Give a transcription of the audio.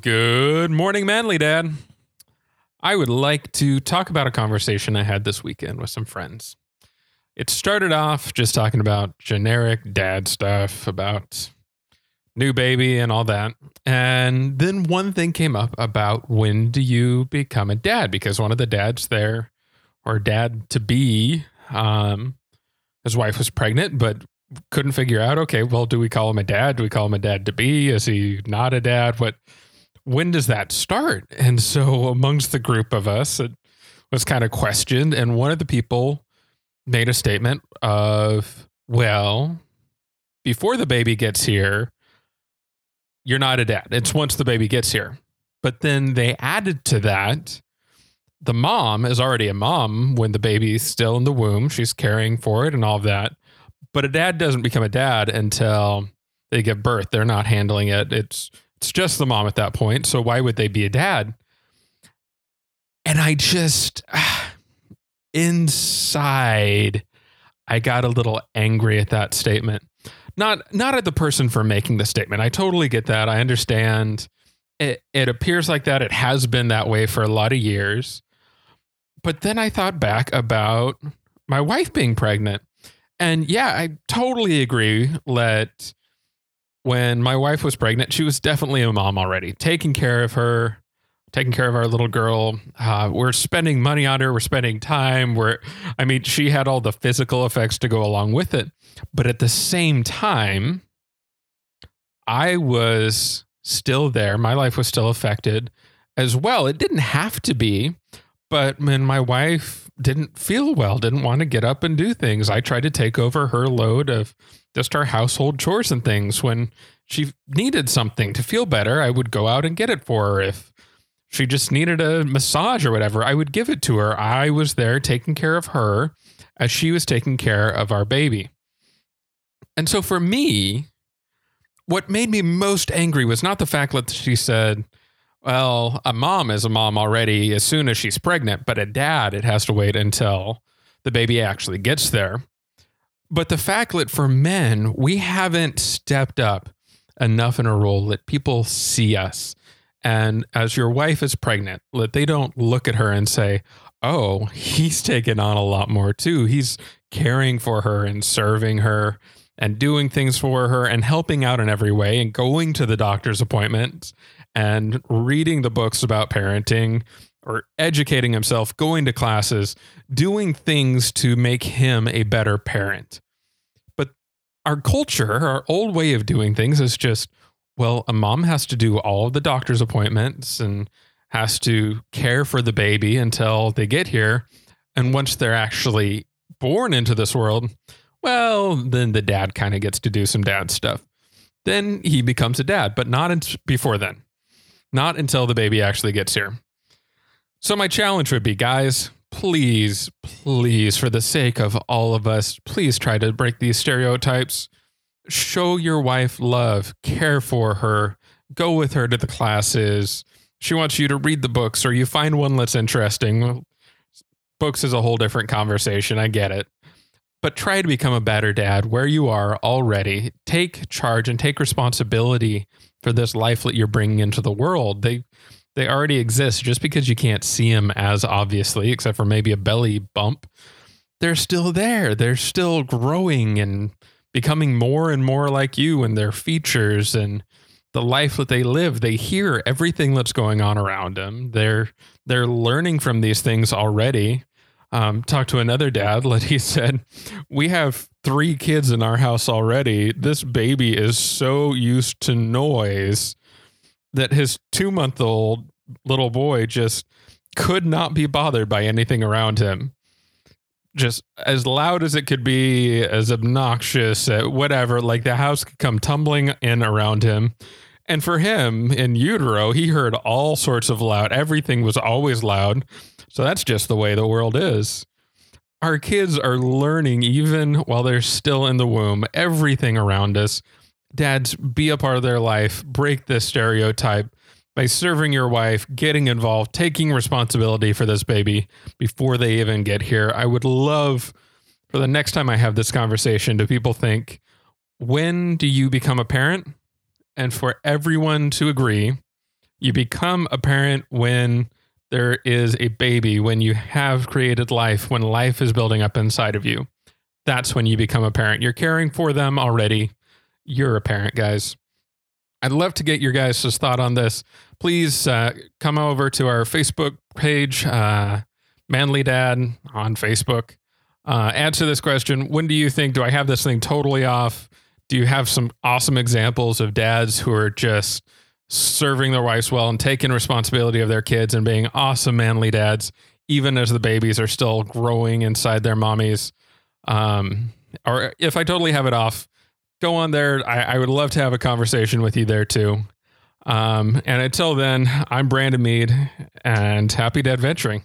Good morning, Manly Dad. I would like to talk about a conversation I had this weekend with some friends. It started off just talking about generic dad stuff, about new baby and all that. And then one thing came up about when do you become a dad? Because one of the dads there, or dad to be, um, his wife was pregnant, but couldn't figure out, okay, well, do we call him a dad? Do we call him a dad to be? Is he not a dad? What when does that start? And so amongst the group of us, it was kind of questioned. And one of the people made a statement of, well, before the baby gets here, you're not a dad. It's once the baby gets here. But then they added to that, the mom is already a mom when the baby's still in the womb. She's caring for it and all of that. But a dad doesn't become a dad until they give birth. They're not handling it. It's it's just the mom at that point. So why would they be a dad? And I just, inside, I got a little angry at that statement. Not not at the person for making the statement. I totally get that. I understand. It it appears like that. It has been that way for a lot of years. But then I thought back about my wife being pregnant. And yeah, I totally agree that when my wife was pregnant, she was definitely a mom already, taking care of her, taking care of our little girl. Uh, we're spending money on her. We're spending time. We're, I mean, she had all the physical effects to go along with it. But at the same time, I was still there. My life was still affected as well. It didn't have to be, but when my wife didn't feel well, didn't want to get up and do things, I tried to take over her load of just our household chores and things. When she needed something to feel better, I would go out and get it for her. If she just needed a massage or whatever, I would give it to her. I was there taking care of her as she was taking care of our baby. And so for me, what made me most angry was not the fact that she said, well, a mom is a mom already as soon as she's pregnant, but a dad, it has to wait until the baby actually gets there. But the fact that for men, we haven't stepped up enough in a role that people see us. And as your wife is pregnant, that they don't look at her and say, oh, he's taken on a lot more too. He's caring for her and serving her and doing things for her and helping out in every way and going to the doctor's appointments and reading the books about parenting or educating himself, going to classes, doing things to make him a better parent. But our culture, our old way of doing things is just, well, a mom has to do all the doctor's appointments and has to care for the baby until they get here. And once they're actually born into this world, well, then the dad kind of gets to do some dad stuff. Then he becomes a dad, but not before then. Not until the baby actually gets here. So, my challenge would be guys, please, please, for the sake of all of us, please try to break these stereotypes. Show your wife love, care for her, go with her to the classes. She wants you to read the books, or you find one that's interesting. Books is a whole different conversation. I get it. But try to become a better dad where you are already. Take charge and take responsibility for this life that you're bringing into the world. They they already exist just because you can't see them as obviously, except for maybe a belly bump. They're still there. They're still growing and becoming more and more like you and their features and the life that they live. They hear everything that's going on around them. They're they're learning from these things already. Um, talked to another dad. Let he said, "We have three kids in our house already. This baby is so used to noise that his two month old little boy just could not be bothered by anything around him. Just as loud as it could be, as obnoxious, uh, whatever, like the house could come tumbling in around him. And for him in utero, he heard all sorts of loud. Everything was always loud. So that's just the way the world is. Our kids are learning, even while they're still in the womb, everything around us dads be a part of their life, break this stereotype by serving your wife, getting involved, taking responsibility for this baby before they even get here. I would love for the next time I have this conversation, do people think, when do you become a parent? And for everyone to agree, You become a parent when there is a baby, when you have created life, when life is building up inside of you. That's when you become a parent. You're caring for them already. You're a parent, guys. I'd love to get your guys' thought on this. Please uh, come over to our Facebook page, uh, Manly Dad on Facebook. Uh, answer this question When do you think, do I have this thing totally off? Do you have some awesome examples of dads who are just serving their wives well and taking responsibility of their kids and being awesome manly dads, even as the babies are still growing inside their mommies? Um, or if I totally have it off, go on there. I, I would love to have a conversation with you there too. Um, and until then, I'm Brandon Mead and happy dad venturing.